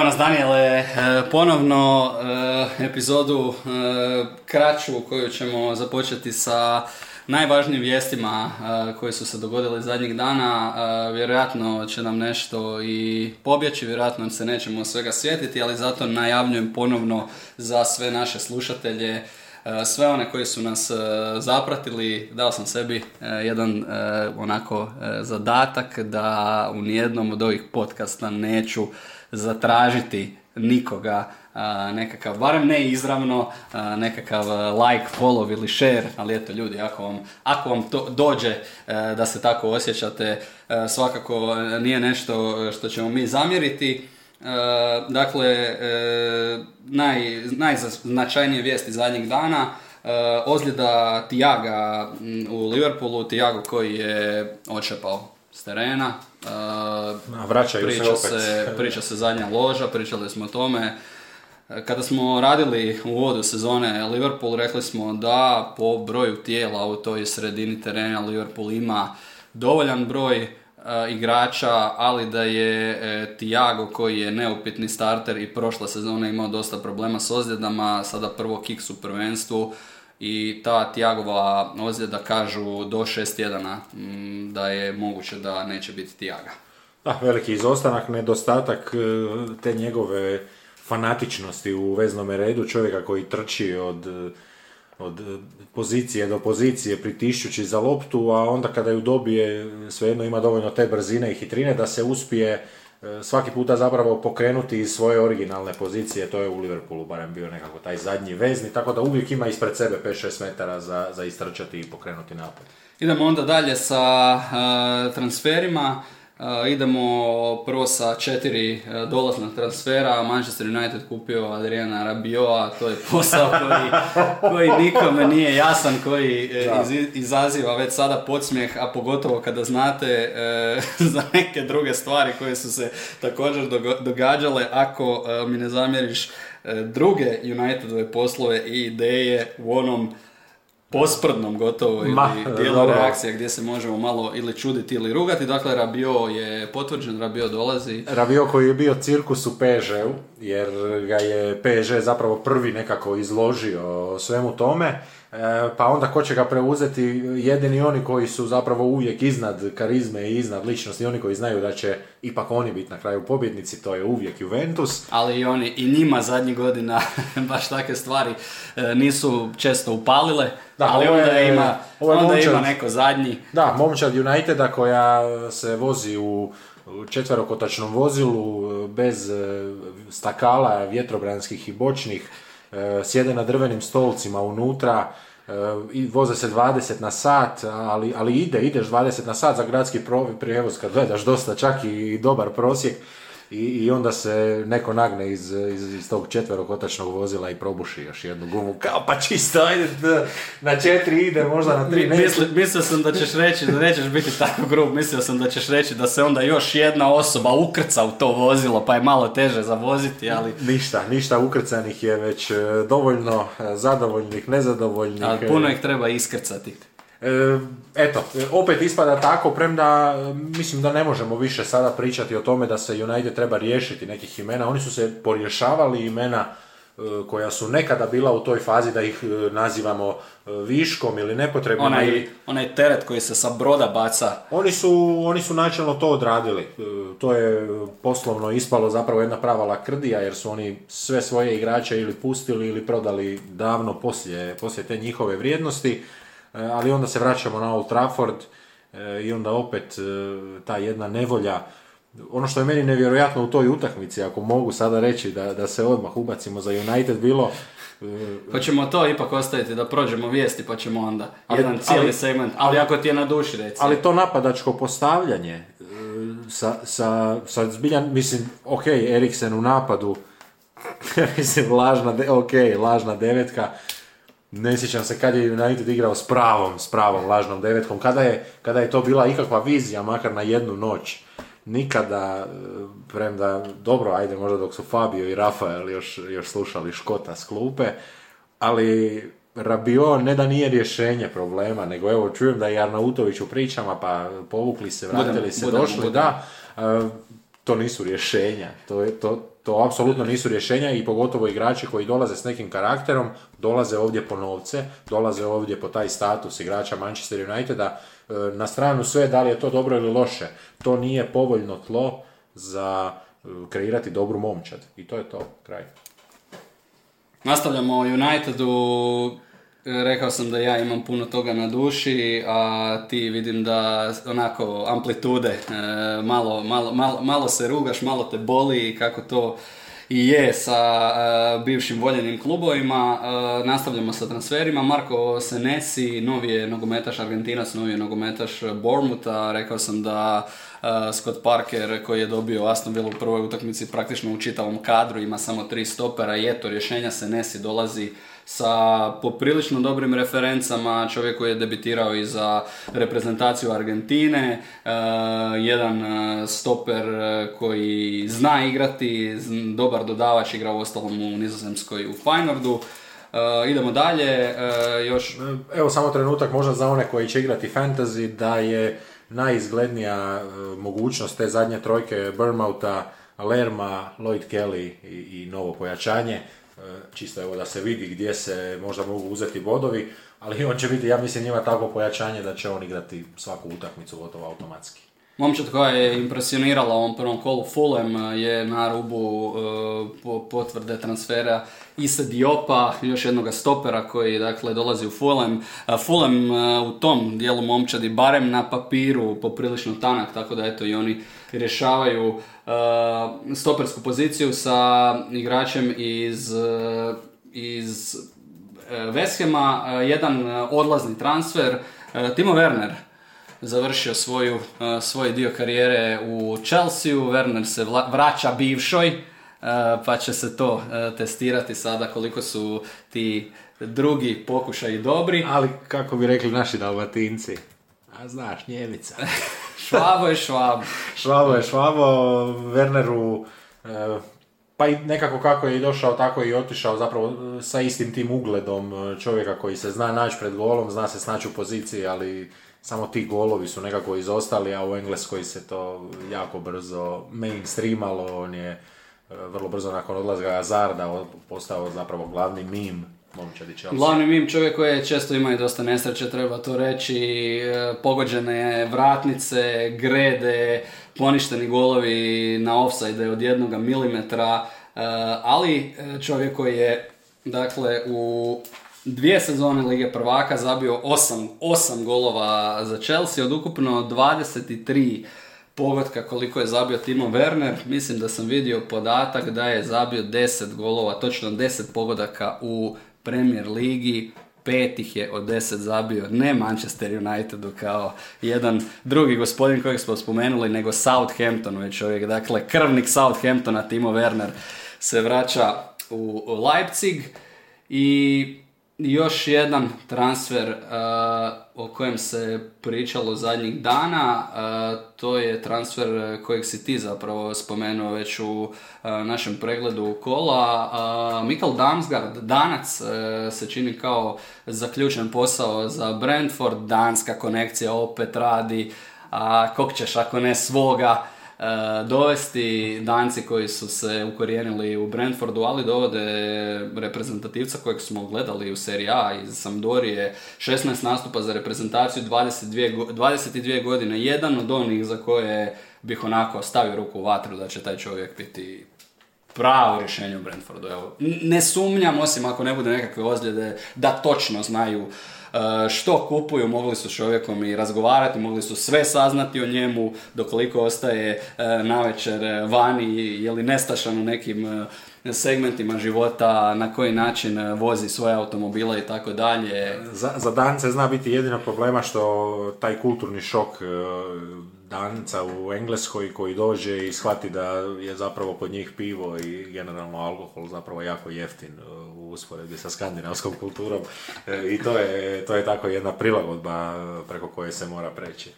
Evo nas Daniele, e, ponovno e, epizodu e, kraću koju ćemo započeti sa najvažnijim vijestima koje su se dogodile zadnjih dana. Vjerojatno će nam nešto i pobjeći, vjerojatno se nećemo svega sjetiti, ali zato najavljujem ponovno za sve naše slušatelje sve one koji su nas zapratili, dao sam sebi jedan onako zadatak da u nijednom od ovih podcasta neću zatražiti nikoga nekakav, barem ne izravno, nekakav like, follow ili share, ali eto ljudi, ako vam, ako vam to dođe e, da se tako osjećate, e, svakako e, nije nešto što ćemo mi zamjeriti. Dakle, naj, najznačajnije vijesti zadnjih dana, ozljeda Tiaga u Liverpoolu, Tiago koji je odšepao s terena. A vraćaju se priča opet. se, priča se zadnja loža, pričali smo o tome. Kada smo radili u uvodu sezone Liverpool, rekli smo da po broju tijela u toj sredini terena Liverpool ima dovoljan broj e, igrača, ali da je e, Thiago koji je neupitni starter i prošle sezone imao dosta problema s ozljedama, sada prvo kiks u prvenstvu i ta Thiagova ozljeda kažu do šest tjedana mm, da je moguće da neće biti Thiaga. Da, veliki izostanak, nedostatak e, te njegove fanatičnosti u veznome redu, čovjeka koji trči od, od pozicije do pozicije pritišćući za loptu, a onda kada ju dobije svejedno ima dovoljno te brzine i hitrine da se uspije svaki puta zapravo pokrenuti iz svoje originalne pozicije, to je u Liverpoolu barem bio nekako taj zadnji vezni, tako da uvijek ima ispred sebe 5-6 metara za, za istrčati i pokrenuti napad. Idemo onda dalje sa e, transferima. E, idemo prvo sa četiri e, dolazna transfera. Manchester United kupio Adriana Rabioa, to je posao koji, koji nikome nije jasan, koji e, Da. iz- izaziva već sada podsmijeh, a pogotovo kada znate e, za neke druge stvari koje su se također događale. Ako mi ne zamjeriš druge Unitedove poslove i ideje u onom posprdnom gotovo ili Ma, dijelu dobro. reakcija gdje se možemo malo ili čuditi ili rugati. Dakle, Rabio je potvrđen, Rabio dolazi. Ravio koji je bio cirkus u PSG-u, jer ga je PSG zapravo prvi nekako izložio svemu tome, pa onda ko će ga preuzeti, jedini oni koji su zapravo uvijek iznad karizme i iznad ličnosti, oni koji znaju da će ipak oni biti na kraju pobjednici, to je uvijek Juventus. Ali i oni, i njima zadnjih godina baš takve stvari e, nisu često upalile. Da, ali ovo onda je- ima, ovo je onda momčad. ima neko zadnji. Da, momčad Uniteda koja se vozi u četverokotačnom vozilu e, bez e, stakala vjetrobranskih i bočnih, e, sjede na drvenim stolcima unutra, e, i voze se 20 na sat, ali, ali ide, ideš 20 na sat za gradski prijevoz kad gledaš dosta čak i dobar prosjek i, i onda se neko nagne iz, iz, iz tog četverokotačnog vozila i probuši još jednu gumu, kao pa čisto, ajde na četiri ide, možda na tri. Misli, mislio sam da ćeš reći da nećeš biti tako grub, mislio sam da ćeš reći da se onda još jedna osoba ukrca u to vozilo pa je malo teže zavoziti, ali Ništa, ništa ukrcanih je već e, dovoljno e, zadovoljnih, nezadovoljnih. ali puno ih treba iskrcati. E, eto, opet ispada tako, premda mislim da ne možemo više sada pričati o tome da se United treba riješiti nekih imena. Oni su se porješavali imena e, koja su nekada bila u toj fazi da ih e, nazivamo viškom ili nepotrebnim. Onaj, ili- onaj teret koji se sa broda baca Oni su, oni su načelno to odradili. To je poslovno ispalo zapravo jedna prava lakrdija jer su oni sve svoje igrače ili pustili ili prodali davno poslije, poslije te njihove vrijednosti. E, Ali onda se vraćamo na Old Trafford e, i onda opet e, ta jedna nevolja. Ono što je meni nevjerojatno u toj utakmici, ako mogu sada reći da, da se odmah ubacimo za United bilo, Pa ćemo to ipak ostaviti da prođemo vijesti pa ćemo onda Ali- jedan cijeli ali- segment. Ali ako ti je na duši reci. Ali to napadačko postavljanje sa, sa, sa zbiljan, mislim, ok, Eriksen u napadu, mislim, lažna, de- ok, lažna devetka, ne sjećam se kad je United igrao s pravom, s pravom lažnom devetkom, kada je, kada je to bila ikakva vizija, makar na jednu noć. Nikada, e, premda, dobro, ajde možda dok su Fabio i Rafael još, još slušali Škota s klupe, ali Rabio ne da nije rješenje problema, nego evo čujem da je Arnautović u pričama, pa povukli se, vratili se, budem, došli, budem. da, e, to nisu rješenja, to, je, to, to apsolutno nisu rješenja i pogotovo igrači koji dolaze s nekim karakterom, dolaze ovdje po novce, dolaze ovdje po taj status igrača Manchester Uniteda, E, na stranu sve da li je to dobro ili loše, to nije povoljno tlo za e, kreirati dobru momčad i to je to, kraj. Nastavljamo Unitedu. E, Rekao sam da ja imam puno toga na duši, a ti vidim da onako amplitude, e, malo, malo, malo, malo se rugaš, malo te boli kako to i je sa e, bivšim voljenim klubovima. Nastavljamo sa transferima. Marko Senesi, novi je nogometaš Argentinac, novi je nogometaš Bournemoutha. Rekao sam da Scott Parker koji je dobio Aston Villa u prvoj utakmici praktično u čitavom kadru, ima samo tri stopera i eto rješenja Senesi dolazi sa poprilično dobrim referencama, čovjek koji je debitirao i za reprezentaciju Argentine, e, jedan e, stoper e, koji zna igrati, dobar dodavač, igra u ostalom u Nizozemskoj u Feynordu. E, idemo dalje, e, još Evo samo trenutak možda za one koji će igrati fantasy da je najizglednija e, mogućnost te zadnje trojke Burmouta, Lerma, Lloyd Kelly i, i novo pojačanje. E, Čisto evo da se vidi gdje se možda mogu uzeti bodovi, ali on će biti, ja mislim, njima takvo pojačanje da će on igrati svaku utakmicu gotovo automatski. Momčad koja je impresionirala u ovom prvom kolu Fulham je na rubu e, po- potvrde transfera Ise Diopa, još jednog stopera koji dakle dolazi u Fulham. Fulham e, u tom dijelu momčadi barem na papiru poprilično tanak, tako da eto i oni rješavaju e, stopersku poziciju sa igračem iz, e, iz West Hama, e, jedan odlazni transfer, Timo Werner završio svoju, uh, svoj dio karijere u Chelsea, Werner se vla- vraća bivšoj, uh, pa će se to uh, testirati sada koliko su ti drugi pokušaji dobri. Ali kako bi rekli naši dalmatinci, a znaš, Njemica. Švabo je švab. Švabo je Švabo, Werneru, e, pa i nekako kako je došao, tako je i otišao zapravo e, sa istim tim ugledom e, čovjeka koji se zna naći pred golom, zna se snaći u poziciji, ali samo ti golovi su nekako izostali, a u Engleskoj se to jako brzo mainstreamalo, on je vrlo brzo nakon odlaska Hazarda o- postao zapravo glavni mim momčadi Chelsea. Glavni mim čovjek koji često ima i dosta nesreće, treba to reći, e, pogođene vratnice, grede, poništeni golovi na offside od jednoga milimetra, e, ali e, čovjek koji je dakle u dvije sezone Lige prvaka zabio 8, 8 golova za Chelsea od ukupno 23 pogotka koliko je zabio Timo Werner. Mislim da sam vidio podatak da je zabio 10 golova, točno 10 pogodaka u Premier Ligi. Pet ih je od 10 zabio ne Manchester Unitedu kao jedan drugi gospodin kojeg smo spomenuli, nego Southamptonu je čovjek. Dakle, krvnik Southamptona, Timo Werner, se vraća u Leipzig i još jedan transfer uh, o kojem se pričalo zadnjih dana, uh, to je transfer kojeg si ti zapravo spomenuo već u uh, našem pregledu kola. Mikael Damsgaard, Danac, se čini kao zaključen posao za Brentford, danska konekcija opet radi, a kog ćeš ako ne svoga, dovesti danci koji su se ukorijenili u Brentfordu, ali dovode reprezentativca kojeg smo gledali u seriji A iz Sampdorije, 16 nastupa za reprezentaciju, 22, go- 22 godine, jedan od onih za koje bih onako stavio ruku u vatru da će taj čovjek biti pravo rješenje u Brentfordu. Evo, ne sumnjam, osim ako ne bude nekakve ozljede, da točno znaju e, što kupuju, mogli su s čovjekom i razgovarati, mogli su sve saznati o njemu, dokoliko ostaje e, navečer e, vani, je li nestašan u nekim e, segmentima života, na koji način e, vozi svoje automobile i tako dalje. Za, za Dance zna biti jedino problema što taj kulturni šok e, danca u Engleskoj koji dođe i shvati da je zapravo kod njih pivo i generalno alkohol zapravo jako jeftin e, u usporedbi sa skandinavskom kulturom i to je, to je tako jedna prilagodba preko koje se mora preći.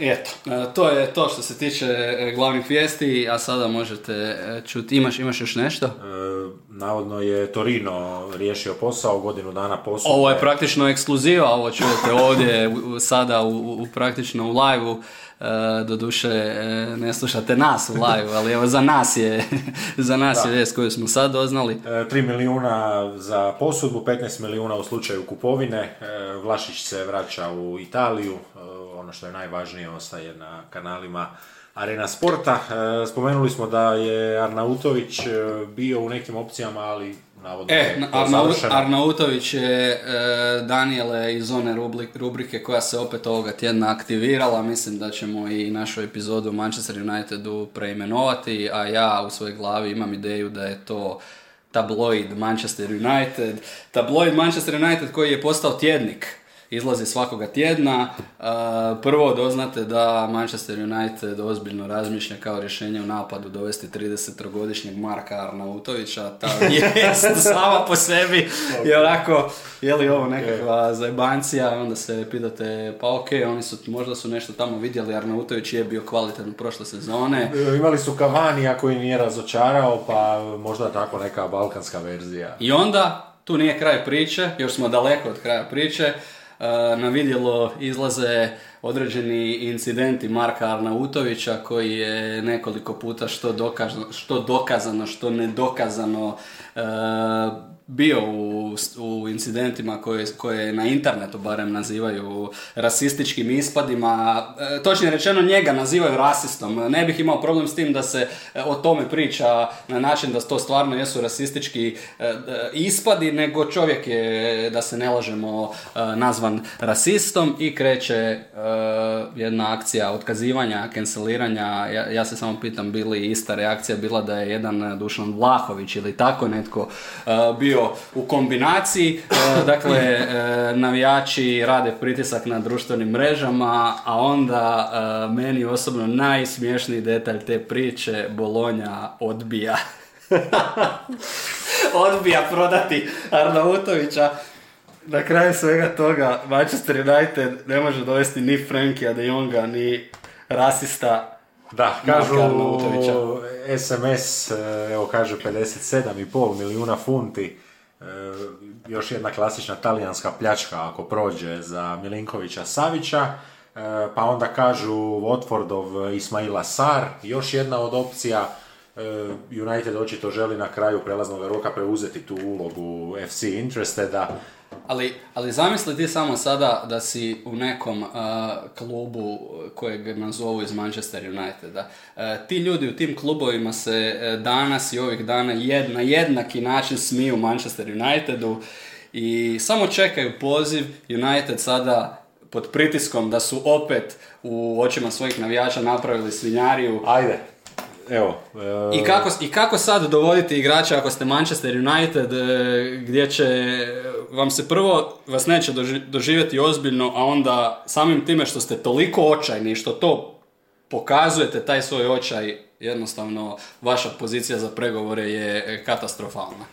Eto, to je to što se tiče glavnih vijesti, a sada možete čuti, imaš, imaš još nešto? E, navodno je Torino riješio posao, godinu dana posao. Ovo je praktično ekskluziva, ovo čujete ovdje sada u, u praktično u live E, doduše e, ne slušate nas u live, ali evo za nas je, za nas je vijest koju smo sad doznali. 3 e, milijuna za posudbu, 15 milijuna u slučaju kupovine, Vlašić se vraća u Italiju, ono što je najvažnije ostaje na kanalima Arena Sporta. Spomenuli smo da je Arnautović bio u nekim opcijama, ali navodno e, Arnautović je e, Daniele iz one rubrike koja se opet ovoga tjedna aktivirala. Mislim da ćemo i našu epizodu Manchester Unitedu preimenovati, a ja u svojoj glavi imam ideju da je to tabloid Manchester United. Tabloid Manchester United koji je postao tjednik izlazi svakoga tjedna. Prvo doznate da Manchester United ozbiljno razmišlja kao rješenje u napadu dovesti 30-godišnjeg Marka Arnautovića. Ta vijest sama po sebi je onako, je li ovo nekakva zajebancija, onda se pitate, pa ok, oni su, možda su nešto tamo vidjeli, Arnautović je bio kvalitetan prošle sezone. E, imali su Cavani, koji nije razočarao, pa možda tako neka balkanska verzija. I onda, tu nije kraj priče, još smo daleko od kraja priče, na vidjelo izlaze određeni incidenti Marka Arnautovića koji je nekoliko puta što dokazano, što, dokazano, što nedokazano e, bio u, u incidentima koje, koje na internetu barem nazivaju rasističkim ispadima. E, točnije rečeno njega nazivaju rasistom. Ne bih imao problem s tim da se e, o tome priča na način da to stvarno jesu rasistički e, ispadi, nego čovjek je, da se ne lažemo, nazvan rasistom i kreće jedna akcija otkazivanja, kanceliranja. Ja, ja se samo pitam bili ista reakcija bila da je jedan Dušan Vlahović ili tako netko bio u kombinaciji. E, dakle, e, navijači rade pritisak na društvenim mrežama, a onda e, meni osobno najsmješniji detalj te priče Bolonja odbija. odbija prodati Arnautovića. Na kraju svega toga Manchester United ne može dovesti ni Frankija de Jonga, ni rasista da, kažu SMS, evo kaže 57,5 milijuna funti još jedna klasična talijanska pljačka ako prođe za Milinkovića Savića, e, pa onda kažu Watfordov Ismaila Sar, još jedna od opcija, e, United očito želi na kraju prelaznog roka preuzeti tu ulogu FC Interesteda, ali, ali zamisli ti samo sada da si u nekom uh, klubu kojeg nazovu iz Manchester Uniteda. Uh, ti ljudi u tim klubovima se uh, danas i ovih dana jed, na jednaki način smiju Manchester Unitedu i samo čekaju poziv United sada pod pritiskom da su opet u očima svojih navijača napravili svinjariju. Ajde, Evo. I, kako, I kako sad dovoditi igrača ako ste Manchester United e, gdje će vam se prvo, vas neće doživjeti ozbiljno, a onda samim time što ste toliko očajni, što to pokazujete, taj svoj očaj, jednostavno vaša pozicija za pregovore je katastrofalna.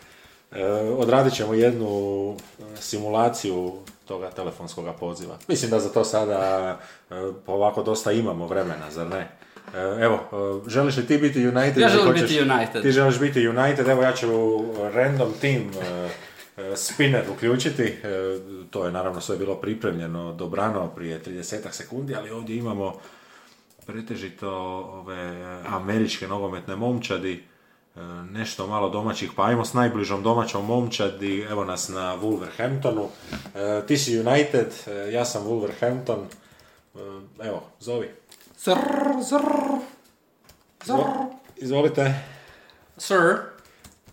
E, odradit ćemo jednu simulaciju toga telefonskog poziva. Mislim da za to sada e, ovako dosta imamo vremena, zar ne? E, evo, e, želiš li ti biti United? Ja želim biti United. Ti želiš biti United, evo ja ću random team e, spinner uključiti. To je naravno sve bilo pripremljeno dobrano prije 30 sekundi, ali ovdje imamo pretežito ove američke nogometne momčadi, nešto malo domaćih, pa ajmo s najbližom domaćom momčadi, evo nas na Wolverhamptonu. Ti si United, ja sam Wolverhampton, evo, zovi. Zrr, zrr, zrr. Izvolite. Sir.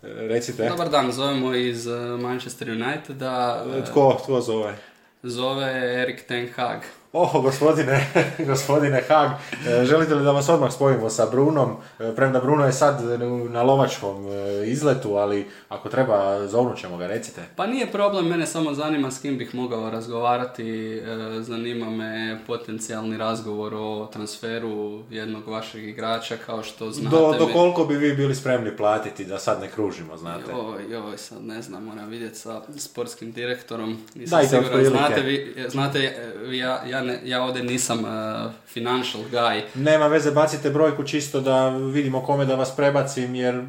Recite. Dobar dan, zovemo iz uh, Manchester Uniteda. Uh, tko, tko zove? Zove Erik Ten Hag. O, gospodine, gospodine Hag, e, želite li da vas odmah spojimo sa Brunom? E, premda Bruno je sad na lovačkom e, izletu, ali ako treba, zovnut ćemo ga, recite. Pa nije problem, mene samo zanima s kim bih mogao razgovarati. Zanima me potencijalni razgovor o transferu jednog vašeg igrača, kao što znate. Do, do koliko bi vi bili spremni platiti, da sad ne kružimo, znate? Joj, joj, sad ne znam, moram vidjeti sa sportskim direktorom. Nisam Dajte siguran, znate, vi, znate, ja, ja ne, ja ovdje nisam uh, financial guy. Nema veze, bacite brojku čisto da vidimo kome da vas prebacim, jer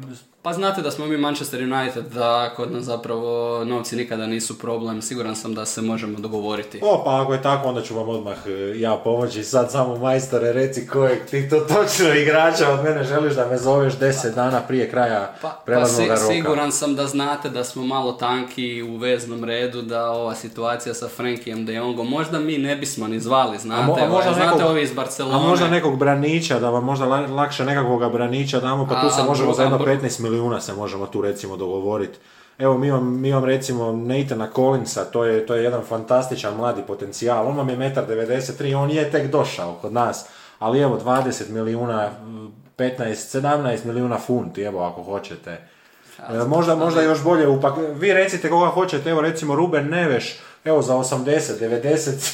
pa znate da smo mi Manchester United, da kod nas zapravo novci nikada nisu problem, siguran sam da se možemo dogovoriti. O, pa ako je tako, onda ću vam odmah e, ja pomoći. Sad samo majstore, reci kojeg ti to točno igrača od mene želiš da me zoveš deset dana prije kraja pa, pa si, roka. Siguran sam da znate da smo malo tanki u veznom redu, da ova situacija sa Frankijem de Jongom, možda mi ne bismo ni zvali, znate, a, možda znate ovi iz Barcelone. A možda nekog branića, da vam možda lakše nekakvog branića damo, pa tu se možemo za jedno 15 milijuna se možemo tu recimo dogovoriti. Evo mi vam, mi vam recimo Nathana Collinsa, to je, to je jedan fantastičan mladi potencijal, on vam je 1,93 on je tek došao kod nas, ali evo 20 milijuna, 15, 17 milijuna funti, evo ako hoćete. E, možda, možda još bolje upak... Vi recite koga hoćete, evo recimo Ruben Neveš, evo za 80, 90.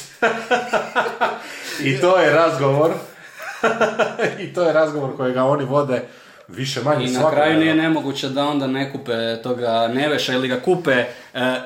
I to je razgovor. I to je razgovor kojega oni vode više manje I na kraju nije nemoguće da onda ne kupe toga Neveša ili ga kupe e,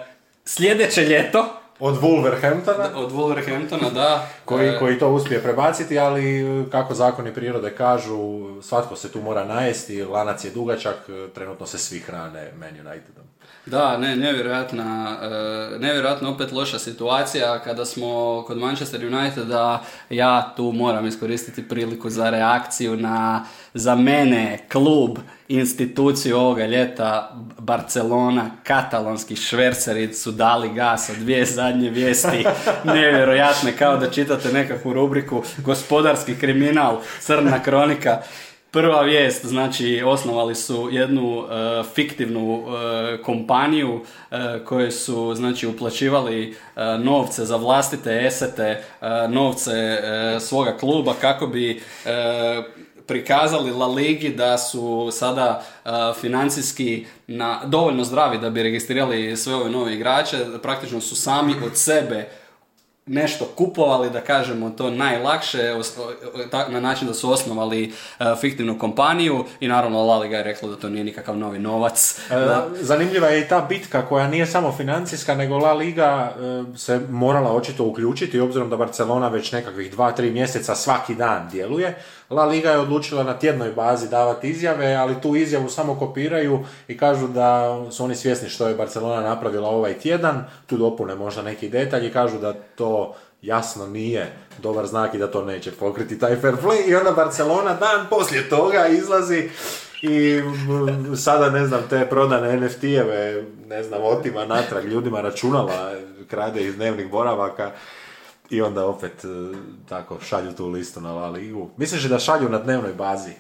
sljedeće ljeto. Od Wolverhamptona? Od Wolverhamptona, da. koji, e, koji to uspije prebaciti, ali kako zakoni prirode kažu, svatko se tu mora najesti, lanac je dugačak, trenutno se svi hrane Man Unitedom. Da, ne, nevjerojatna, uh, nevjerojatno opet loša situacija kada smo kod Manchester Uniteda, ja tu moram iskoristiti priliku za reakciju na, za mene, klub, instituciju ovoga ljeta, Barcelona, katalonski šverceri su dali gas od dvije zadnje vijesti, nevjerojatne, kao da čitate nekakvu rubriku gospodarski kriminal, crna kronika. Prva vijest, znači osnovali su jednu e, fiktivnu e, kompaniju uh, koje su znači uplaćivali novce za vlastite esete, novce svoga kluba kako bi prikazali La Ligi da su sada financijski na, dovoljno zdravi da bi registrirali sve ove nove igrače, praktično su sami od sebe nešto kupovali, da kažemo to najlakše, na način da su osnovali e, fiktivnu kompaniju i naravno La Liga je rekla da to nije nikakav novi novac. E, zanimljiva je i ta bitka koja nije samo financijska, nego La Liga e, se morala očito uključiti, obzirom da Barcelona već nekakvih dva, tri mjeseca svaki dan djeluje. La Liga je odlučila na tjednoj bazi davati izjave, ali tu izjavu samo kopiraju i kažu da su oni svjesni što je Barcelona napravila ovaj tjedan, tu dopune možda neki detalji i kažu da to jasno nije dobar znak i da to neće pokriti taj fair play. I onda Barcelona dan poslije toga izlazi i sada ne znam te prodane NFT-eve ne znam otima natrag ljudima računala krade iz dnevnih boravaka i onda opet e, tako šalju tu listu na La Ligu. Misliš da šalju na dnevnoj bazi?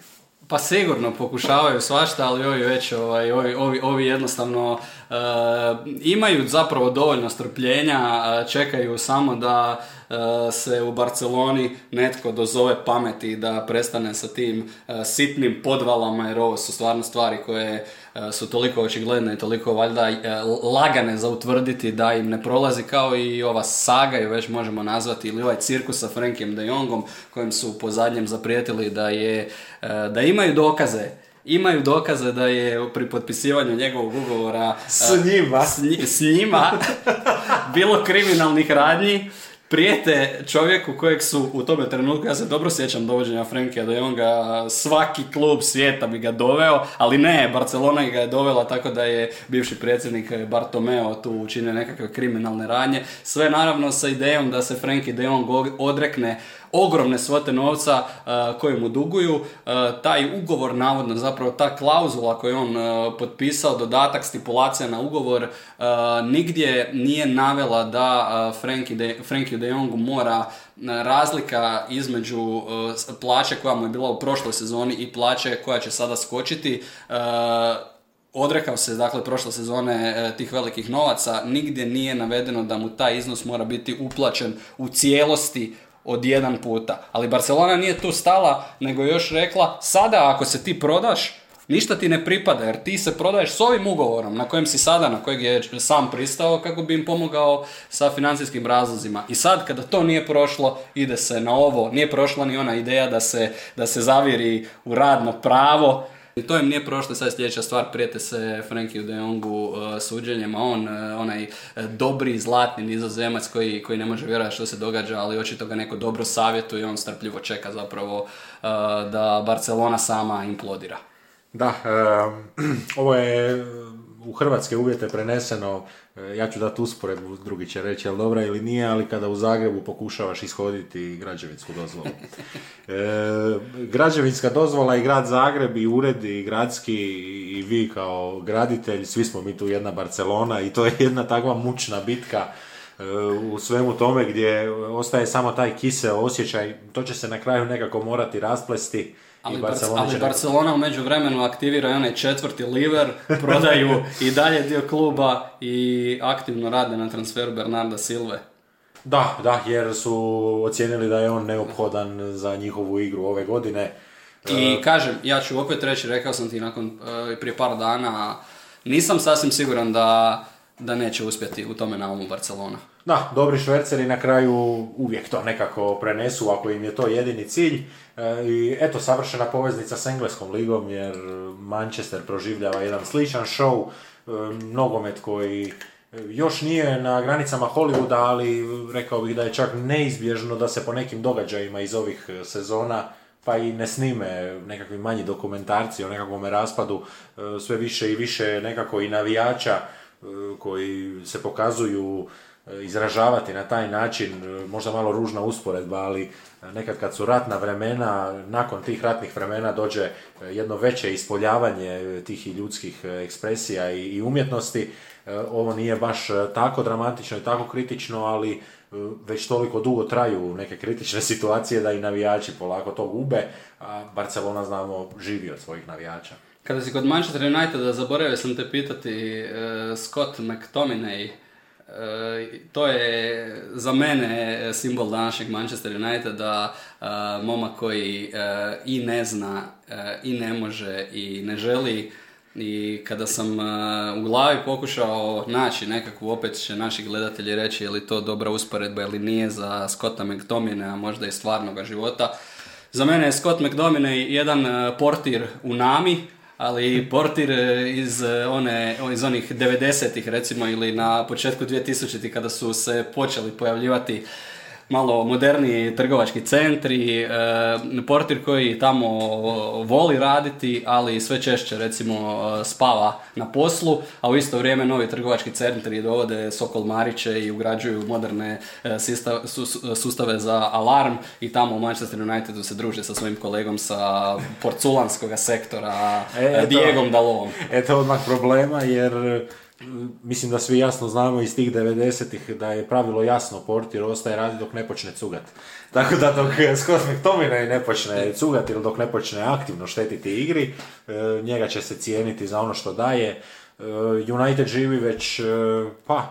Pa sigurno pokušavaju svašta, ali ovi već ovaj, ovi, ovi, ovi jednostavno e, imaju zapravo dovoljno strpljenja, čekaju samo da e, se u Barceloni netko dozove pameti da prestane sa tim sitnim podvalama jer ovo su stvarno stvari koje E, su toliko očigledne i toliko valjda e, lagane za utvrditi da im ne prolazi kao i ova saga ju već možemo nazvati ili ovaj cirkus sa Frankiem de Jongom kojim su po zadnjem zaprijetili da je e, da imaju dokaze imaju dokaze da je pri potpisivanju njegovog ugovora s njima, s njima bilo kriminalnih radnji prijete čovjeku kojeg su u tome trenutku, ja se dobro sjećam dovođenja Frenkija da je on svaki klub svijeta bi ga doveo, ali ne, Barcelona ga je dovela tako da je bivši predsjednik Bartomeo tu učinio nekakve kriminalne radnje, sve naravno sa idejom da se Frenkie de Jong odrekne ogromne svote novca uh, koje mu duguju. Uh, taj ugovor, navodno, zapravo ta klauzula koju on uh, potpisao, dodatak, stipulacija na ugovor, nigdje nije navela da Frankie de, Frankie de Jong mora razlika između plaće koja mu je bila u prošloj sezoni i plaće koja će sada skočiti odrekao se dakle prošle sezone tih velikih novaca, nigdje nije navedeno da mu taj iznos mora biti uplaćen u cijelosti od jedan puta. Ali Barcelona nije tu stala, nego još rekla, sada ako se ti prodaš, ništa ti ne pripada, jer ti se prodaješ s ovim ugovorom na kojem si sada, na kojeg je sam pristao kako bi im pomogao sa financijskim razlozima. I sad kada to nije prošlo, ide se na ovo, nije prošla ni ona ideja da se, da se zaviri u radno pravo, i to im nije prošlo, sad sljedeća stvar, prijete se Frankie de Jongu uh, suđenjem, a on, uh, onaj uh, dobri, zlatni nizozemac koji, ne može vjerovati što se događa, ali očito ga neko dobro savjetuje i on strpljivo čeka zapravo da Barcelona sama implodira. Da, ovo je u hrvatske uvjete preneseno, ja ću dati usporedbu, drugi će reći je li dobra ili nije, ali kada u Zagrebu pokušavaš ishoditi građevinsku dozvolu. E, građevinska dozvola i grad Zagreb i uredi i gradski i vi kao graditelj, svi smo mi tu jedna Barcelona i to je jedna takva mučna bitka e, u svemu tome gdje ostaje samo taj kiseo osjećaj, to će se na kraju nekako morati rasplesti ali, Barcelona, ali Barcelona u međuvremenu aktivira onaj četvrti liver, prodaju i dalje dio kluba i aktivno rade na transferu Bernarda Silve. Da, da, jer su ocijenili da je on neophodan za njihovu igru ove godine. I e, kažem, ja ću opet reći, rekao sam ti nakon e, prije par dana, nisam sasvim siguran da, da neće uspjeti u tome naumu Barcelona. Da, dobri šverceri na kraju uvijek to nekako prenesu ako im je to jedini cilj. E, I eto, savršena poveznica s engleskom ligom jer Manchester proživljava jedan sličan show, e, nogomet koji e, još nije na granicama Hollywooda, ali rekao bih da je čak neizbježno da se po nekim događajima iz ovih sezona pa i ne snime nekakvi manji dokumentarci o nekakvom raspadu, sve više i više nekako i navijača koji se pokazuju izražavati na taj način, možda malo ružna usporedba, ali nekad kad su ratna vremena, nakon tih ratnih vremena dođe jedno veće ispoljavanje tih i ljudskih ekspresija i umjetnosti. Ovo nije baš tako dramatično i tako kritično, ali već toliko dugo traju neke kritične situacije da i navijači polako to gube, a Barcelona znamo živi od svojih navijača. Kada si kod Manchester Uniteda, zaboravio sam te pitati, Scott McTominay, to je za mene simbol današnjeg Manchester Uniteda, momak koji i ne zna, i ne može, i ne želi. I kada sam u glavi pokušao naći nekakvu, opet će naši gledatelji reći je li to dobra usporedba ili nije za Scotta McTominaya, a možda i stvarnog života. Za mene je Scott McDominay jedan portir u Nami, ali portir e, iz, e, one, iz onih 90-ih recimo ili na početku 2000-ih kada su se počeli pojavljivati malo moderniji trgovački centri, e, portir koji tamo voli raditi, ali sve češće recimo spava na poslu, a u isto vrijeme novi trgovački centri dovode Sokol Mariće i ugrađuju moderne e, sustave za alarm i tamo u Manchester Unitedu se druže sa svojim kolegom sa porculanskog sektora e, Diegom Dalom. Eto odmah problema jer mislim da svi jasno znamo iz tih 90-ih da je pravilo jasno, portir ostaje radi dok ne počne cugat. Tako da dok Scott McTominay ne počne cugat ili dok ne počne aktivno štetiti igri, e, njega će se cijeniti za ono što daje. E, United živi već, e, pa,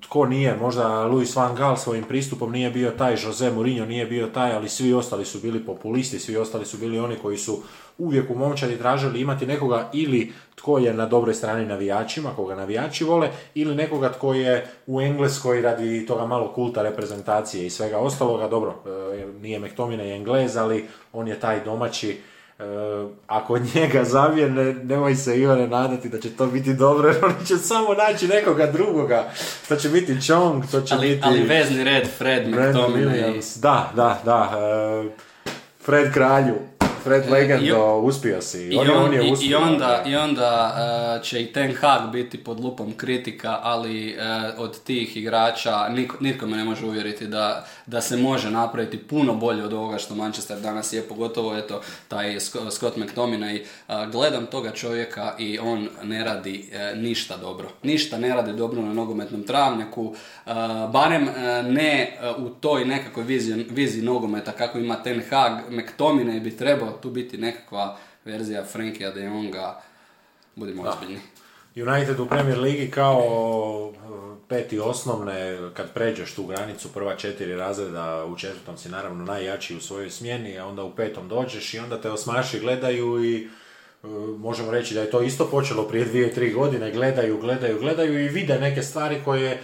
tko nije, možda Luis van Gaal svojim pristupom nije bio taj, Jose Mourinho nije bio taj, ali svi ostali su bili populisti, svi ostali su bili oni koji su uvijek u momčadi tražili imati nekoga ili tko je na dobroj strani navijačima, koga navijači vole, ili nekoga tko je u Engleskoj radi toga malo kulta reprezentacije i svega ostaloga. Dobro, e, nije McTominay Englez, ali on je taj domaći E, ako njega zavijene, nemoj se Ivane nadati da će to biti dobro, jer oni će samo naći nekoga drugoga. To će biti Chong, to će ali, biti... Ali vezni red, Fred McTominay. Da, da, da. E, Fred Kralju. Fred e, Legendo, uspio si. I, on, on je uspio. I onda, i onda uh, će i Ten Hag biti pod lupom kritika, ali uh, od tih igrača niko, nitko me ne može uvjeriti da, da se može napraviti puno bolje od ovoga što Manchester danas je, pogotovo eto taj Scott McTominay. Uh, gledam toga čovjeka i on ne radi ništa dobro. Ništa ne radi dobro na nogometnom travnjaku, barem ne u toj nekakvoj viziji, viziji nogometa kako ima Ten Hag. McTominay bi trebao tu biti nekakva verzija Frankija de Jonga, budimo ozbiljni. United u Premier Ligi kao e, peti osnovne, kad pređeš tu granicu, prva četiri razreda, u četvrtom si naravno najjači u svojoj smjeni, a onda u petom dođeš i onda te osmaši gledaju i e, možemo reći da je to isto počelo prije dvije, tri godine, gledaju, gledaju, gledaju i vide neke stvari koje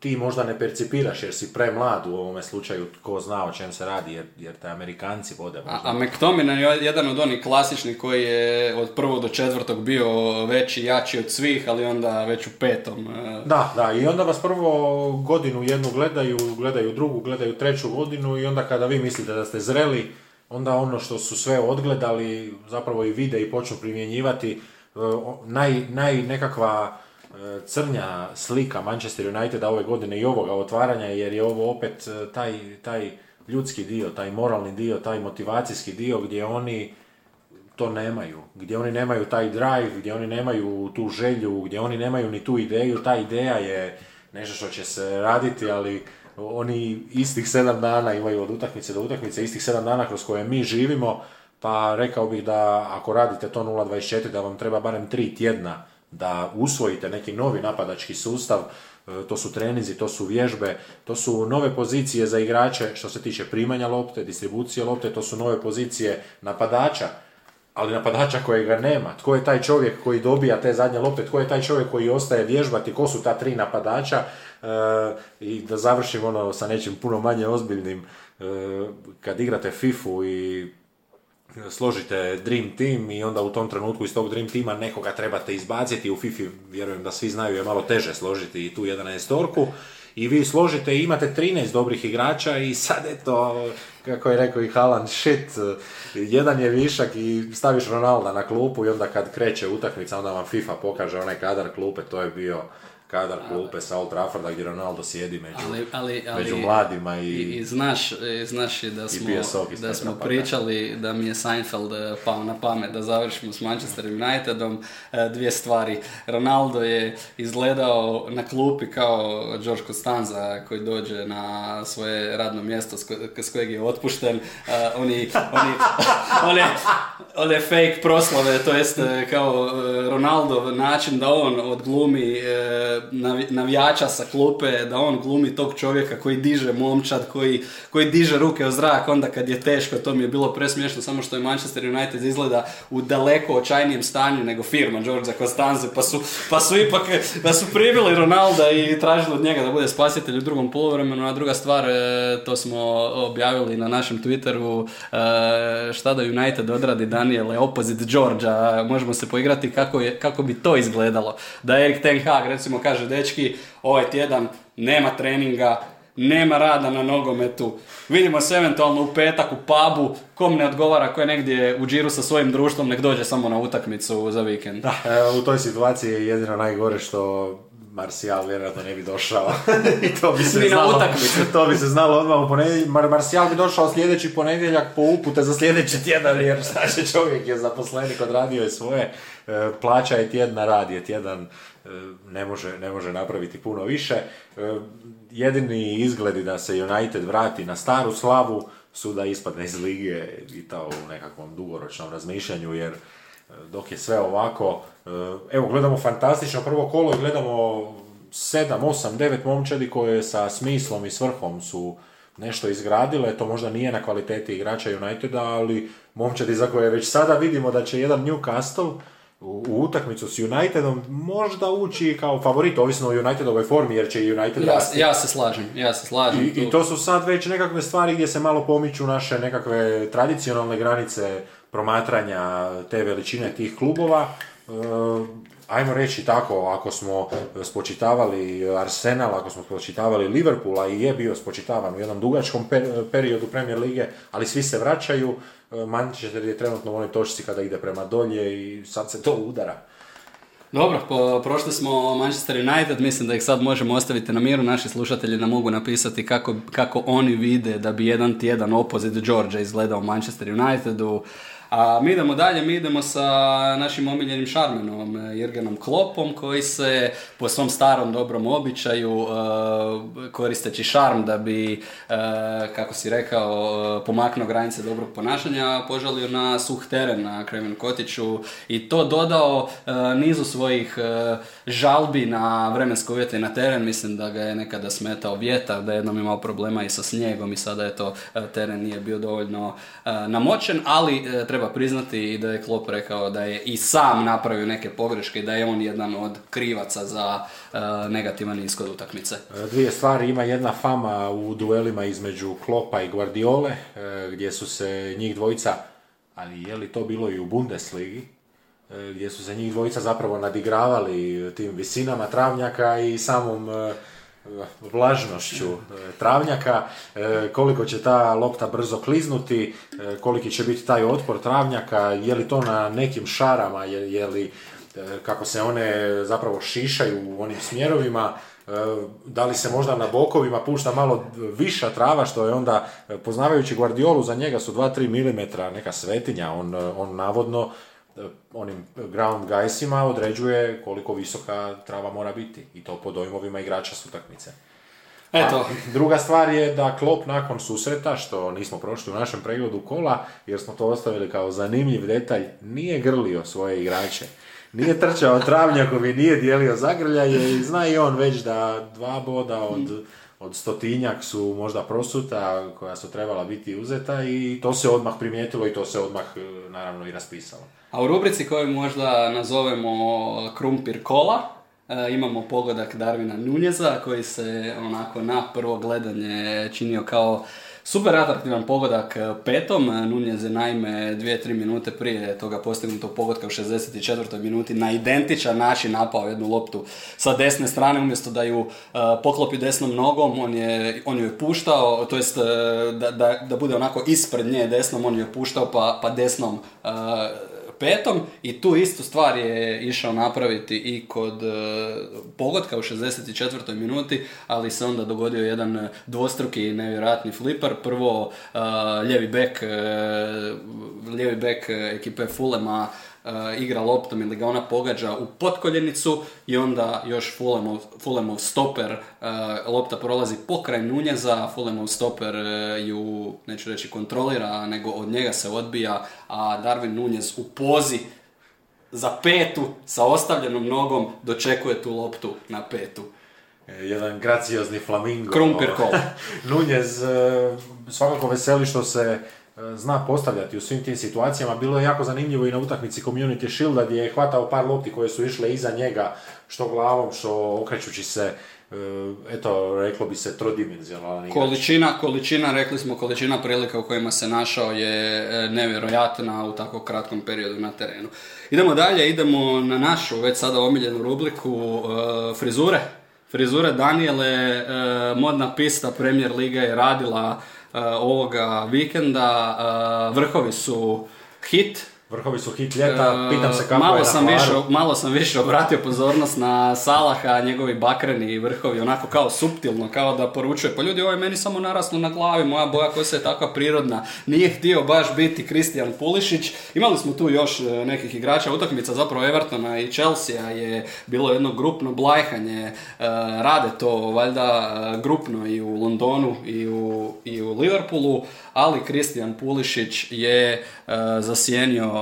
ti možda ne percipiraš jer si premlad u ovome slučaju, ko zna o čem se radi, jer, jer te Amerikanci vode. A, a McTominay je jedan od onih klasičnih koji je od prvog do četvrtog bio veći, jači od svih, ali onda već u petom. e, Da, da, i onda vas prvo godinu jednu gledaju, gledaju drugu, gledaju treću godinu i onda kada vi mislite da ste zreli, onda ono što su sve odgledali zapravo i vide i počnu primjenjivati, e, naj, naj nekakva crnja slika Manchester Uniteda ove godine i ovoga otvaranja, jer je ovo opet e, taj, taj ljudski dio, taj moralni dio, taj motivacijski dio gdje oni to nemaju, gdje oni nemaju taj drive, gdje oni nemaju tu želju, gdje oni nemaju ni tu ideju, ta ideja je nešto što će se raditi, ali oni istih sedam dana imaju od utakmice do utakmice, istih sedam dana kroz koje mi živimo, pa rekao bih da ako radite to 0.24, da vam treba barem tri tjedna da usvojite neki novi napadački sustav, e, to su treninzi, to su vježbe, to su nove pozicije za igrače što se tiče primanja lopte, distribucije lopte, to su nove pozicije napadača, ali napadača kojega nema. Tko je taj čovjek koji dobija te zadnje lopte, tko je taj čovjek koji ostaje vježbati, ko su ta tri napadača E, i da završim ono sa nečim puno manje ozbiljnim e, kad igrate FIFU i složite Dream Team i onda u tom trenutku iz tog Dream Teama nekoga trebate izbaciti. U FIFA vjerujem da svi znaju je malo teže složiti i tu 11 torku. I vi složite i imate 13 dobrih igrača i sad eto, kako je rekao i Haaland, shit, jedan je višak i staviš Ronalda na klupu i onda kad kreće utakmica onda vam FIFA pokaže onaj kadar klupe, to je bio kadar klupe sa Old Trafforda gdje Ronaldo sjedi među, Ali, ali, ali, među mladima i... I, i znaš, i znaš i da smo, iz da smo pričali da mi je Seinfeld eh, pao na pamet da završimo s Manchester Unitedom eh, dvije stvari. Ronaldo je izgledao na klupi kao George Costanza koji dođe na svoje radno mjesto s, ko- s kojeg je otpušten. Oni, oni, one, one fake proslave, to jest kao Ronaldov način da on odglumi navijača sa klupe, da on glumi tog čovjeka koji diže momčad, koji, koji diže ruke u zrak onda kad je teško, to mi je bilo presmiješno, samo što je Manchester United izgleda u daleko očajnijem stanju nego firma Georgia Costanze, pa su, pa su ipak pa su pribili Ronalda i tražili od njega da bude spasitelj u drugom poluvremenu, a druga stvar, e, to smo objavili na našem Twitteru, e, šta da United odradi Daniele, opozit Georgia, možemo se poigrati kako, je, kako bi to izgledalo. Da Erik Ten Hag recimo kaže, dečki, ovaj tjedan nema treninga, nema rada na nogometu, vidimo se eventualno u petak u pubu, kom ne odgovara ko je negdje u džiru sa svojim društvom, nek dođe samo na utakmicu za vikend. Da, e, u toj situaciji je jedino najgore što Martial vjerojatno ne bi došao. I to bi se Ni znalo. To bi se znalo odmah u ponedjeljak. Mar- Martial bi došao sljedeći ponedjeljak po upute za sljedeći tjedan, jer znači čovjek je zaposlenik, odradio je svoje. E, plaća je tjedna, rad je tjedan, ne može, ne može napraviti puno više. E, jedini izgledi da se United vrati na staru slavu su da ispadne iz lige i to u nekakvom dugoročnom razmišljanju, jer dok je sve ovako, e, evo gledamo fantastično prvo kolo i gledamo 7, 8, 9 momčadi koje sa smislom i svrhom su nešto izgradile, to možda nije na kvaliteti igrača Uniteda, ali momčadi za koje već sada vidimo da će jedan Newcastle u, u utakmicu s Unitedom možda ući kao favorit, ovisno o Unitedovoj formi, jer će United Ja, rasti. ja se slažem, ja se slažem. I, I to su sad već nekakve stvari gdje se malo pomiču naše nekakve tradicionalne granice promatranja te veličine tih klubova. E, ajmo reći tako, ako smo spočitavali Arsenal, ako smo spočitavali Liverpoola i je bio spočitavan u jednom dugačkom per- periodu Premier Lige, ali svi se vraćaju, e, Manchester je trenutno u onoj točci kada ide prema dolje i sad se to udara. Dobro, prošli smo Manchester United, mislim da ih sad možemo ostaviti na miru, naši slušatelji nam mogu napisati kako, kako oni vide da bi jedan tjedan opozit Georgia izgledao Manchester Unitedu. A mi idemo dalje, mi idemo sa našim omiljenim šarmenom e, Jirgenom Klopom koji se po svom starom dobrom običaju e, koristeći šarm da bi, e, kako si rekao, pomaknuo granice dobrog ponašanja, požalio na suh teren na Kremen Kotiću i to dodao nizu svojih žalbi na vremenske uvjete i na teren. Mislim da ga je nekada smetao vjetar, da je jednom imao problema i sa snijegom i sada je to teren nije bio dovoljno namočen, ali treba priznati i da je Klopp rekao da je i sam napravio neke pogreške da je on jedan od krivaca za uh, negativan ishod utakmice. E, dvije stvari, ima jedna fama u duelima između Klopa i Guardiole, e, gdje su se njih dvojica, ali je li to bilo i u Bundesligi, gdje su se njih dvojica zapravo nadigravali tim visinama travnjaka i samom vlažnošću e, travnjaka, e, koliko će ta lopta brzo kliznuti, e, koliki će biti taj otpor travnjaka, je li to na nekim šarama, je, li kako se one zapravo šišaju u onim smjerovima, da li se možda na bokovima pušta malo viša trava, što je onda, poznavajući Guardiolu, za njega su 2-3 mm neka svetinja, on, on navodno onim ground guysima određuje koliko visoka trava mora biti i to po dojmovima igrača s utakmice. Eto. druga stvar je da Klop nakon susreta, što nismo prošli u našem pregledu kola, jer smo to ostavili kao zanimljiv detalj, nije grlio svoje igrače. Nije trčao travnjakovi, nije dijelio zagrljaje i zna i on već da dva boda od od stotinjak su možda prosuta koja su trebala biti uzeta i to se odmah primijetilo i to se odmah e, naravno i raspisalo. A u rubrici koju možda nazovemo Krumpir kola, e, imamo pogodak Darvina Nunjeza koji se onako na prvo gledanje činio kao Super atraktivan pogodak e, petom, e, Nunez je naime dvije, tri minute prije toga postignutog pogodka u 64. minuti na identičan način napao jednu loptu sa desne strane, umjesto da ju uh, poklopi desnom nogom, on, je, on ju je puštao, to jest da, da, da, bude onako ispred nje desnom, on ju je puštao pa, pa desnom petom i tu istu stvar je išao napraviti i kod e, pogotka u 64. minuti, ali se onda dogodio jedan e, dvostruki nevjerojatni fliper. Prvo uh, ljevi bek, ljevi bek ekipe Fulema igra loptom ili ga ona pogađa u potkoljenicu i onda još Fulemov, Fulemov stoper, uh, lopta prolazi pokraj Nunjeza, Fulemov stoper uh, ju, neću reći kontrolira, nego od njega se odbija, a Darwin Nunjez u pozi za petu sa ostavljenom nogom dočekuje tu loptu na petu. E, jedan graciozni flamingo. Krumpir kol. Nunjez svakako veseli što se zna postavljati u svim tim situacijama. Bilo je jako zanimljivo i na utakmici Community Shielda gdje je hvatao par lopti koje su išle iza njega, što glavom, što okrećući se e, eto, reklo bi se trodimenzionalni Količina, količina, rekli smo, količina prilika u kojima se našao je e, nevjerojatna u tako kratkom periodu na terenu. Idemo dalje, idemo na našu već sada omiljenu rubriku frizure. Frizure Daniele, modna pista Premier Liga je radila E, ovoga vikenda. E, vrhovi su hit, Vrhovi su hit ljeta, pitam se kako malo je sam više, Malo sam više obratio pozornost na Salaha, njegovi bakreni vrhovi, onako kao suptilno, kao da poručuje, pa ljudi, ovo je meni samo naraslo na glavi, moja boja koja se je takva prirodna, nije htio baš biti Kristijan Pulišić. Imali smo tu još e, nekih igrača, utakmica zapravo Evertona i Chelsea je bilo jedno grupno blajhanje, e, rade to valjda e, grupno i u Londonu i u, i u Liverpoolu, ali Kristijan Pulišić je zasjenio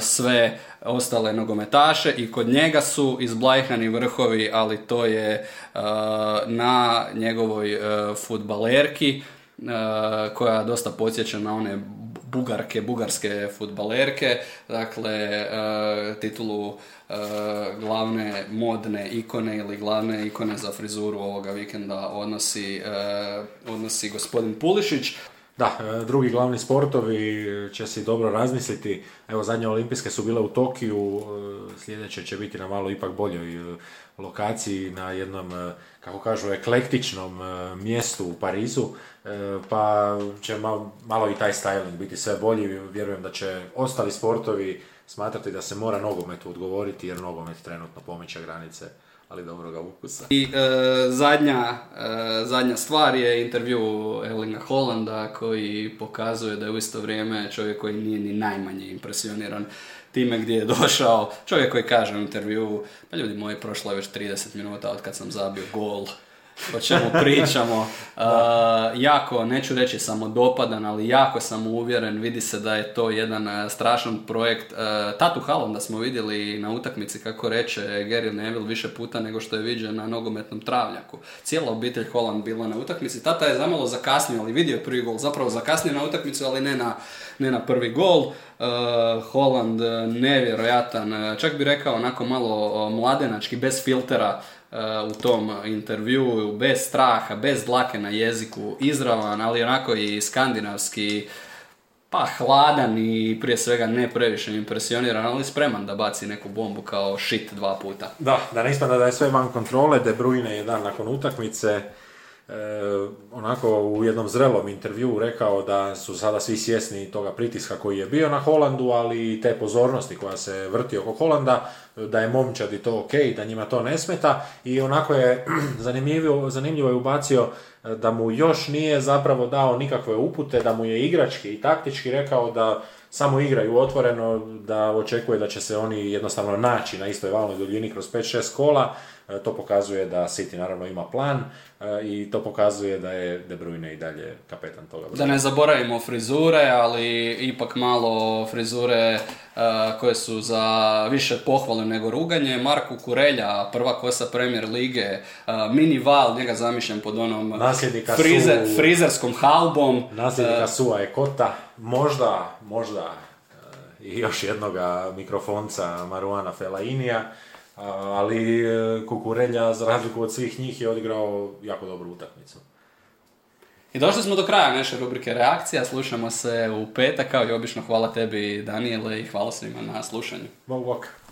Sve ostale nogometaše i kod njega su izblajhani vrhovi, ali to je na njegovoj futbalerki koja dosta podsjeća na one bugarke, bugarske futbalerke, dakle titulu glavne modne ikone ili glavne ikone za frizuru ovoga vikenda odnosi, odnosi gospodin Pulišić. Da, e, drugi glavni sportovi će se dobro razmisliti. Evo, zadnje olimpijske su bile u Tokiju, e, sljedeće će biti na malo ipak boljoj e, lokaciji, na jednom, kako kažu, eklektičnom mjestu u Parizu, pa će malo, i taj styling biti sve bolji. Vjerujem da će ostali sportovi smatrati da se mora nogometu odgovoriti jer nogomet trenutno pomiče granice ali dobroga ukusa. I e, zadnja, e, zadnja stvar je intervju Erlinga Hollanda koji pokazuje da je u isto vrijeme čovjek koji nije ni najmanje impresioniran time gdje je došao. Čovjek koji kaže u intervju, pa ljudi moji, prošlo je već 30 minuta od kad sam zabio gol o čemu pričamo. Uh, jako, neću reći samodopadan, ali jako sam uvjeren, vidi se da je to jedan uh, strašan projekt. Uh, Tatu da smo vidjeli na utakmici, kako reče Gary Neville, više puta nego što je viđen na nogometnom travljaku. Cijela obitelj Holland bila na utakmici. Tata je zamalo zakasnio, ali vidio prvi gol. Zapravo zakasnio na utakmicu, ali ne na, ne na prvi gol. Uh, Holland nevjerojatan, čak bi rekao onako malo mladenački, bez filtera u tom intervju, bez straha, bez dlake na jeziku, izravan, ali onako i skandinavski, pa hladan i prije svega ne previše impresioniran, ali spreman da baci neku bombu kao shit dva puta. Da, da ne ispada da je sve van kontrole, De Bruyne je dan nakon utakmice onako u jednom zrelom intervju rekao da su sada svi svjesni toga pritiska koji je bio na Holandu, ali i te pozornosti koja se vrti oko Holanda, da je momčad i to ok, da njima to ne smeta. I onako je zanimljivo, zanimljivo je ubacio e, da mu još nije zapravo dao nikakve upute, da mu je igrački i taktički rekao da samo igraju otvoreno, da očekuje da će se oni jednostavno naći na istoj valnoj duljini kroz 5-6 kola, E, to pokazuje da City naravno ima plan e, i to pokazuje da je De Bruyne i dalje kapetan toga. Da ne zaboravimo frizure, ali ipak malo frizure e, koje su za više pohvale nego ruganje. Marku Kurelja, prva kosa Premier Lige, Mini Val, njega zamišljam pod onom frizer, frizerskom halbom. Nasljednika Sua je Kota, možda, možda i još jednoga mikrofonca Maruana Felainija ali e, Kukurelja, za razliku od svih njih, je odigrao jako dobru utakmicu. I došli smo do kraja naše rubrike reakcija, slušamo se u petak, kao i obično hvala tebi Daniele i hvala svima na slušanju. Bog bok.